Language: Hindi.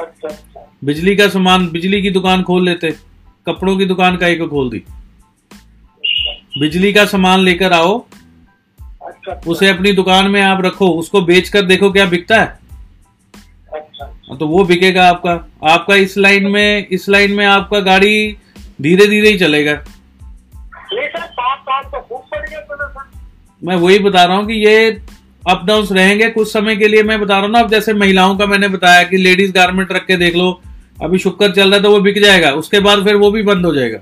अच्छा अच्छा। बिजली का सामान बिजली की दुकान खोल लेते। कपड़ों की दुकान को खोल दी। बिजली का सामान लेकर आओ। अच्छा उसे अपनी दुकान में आप रखो। उसको बेच कर देखो क्या बिकता है। अच्छा तो वो बिकेगा आपका। आपका इस लाइन में इस लाइन में आपका गाड़ी धीरे धीरे ही चलेगा। सर तो मैं वही बता रहा हूँ कि ये अप डाउन रहेंगे कुछ समय के लिए। मैं बता रहा हूँ ना, अब जैसे महिलाओं का मैंने बताया कि लेडीज़ गारमेंट रख के देख लो, अभी शुक्र चल रहा है तो वो बिक जाएगा, उसके बाद फिर वो भी बंद हो जाएगा।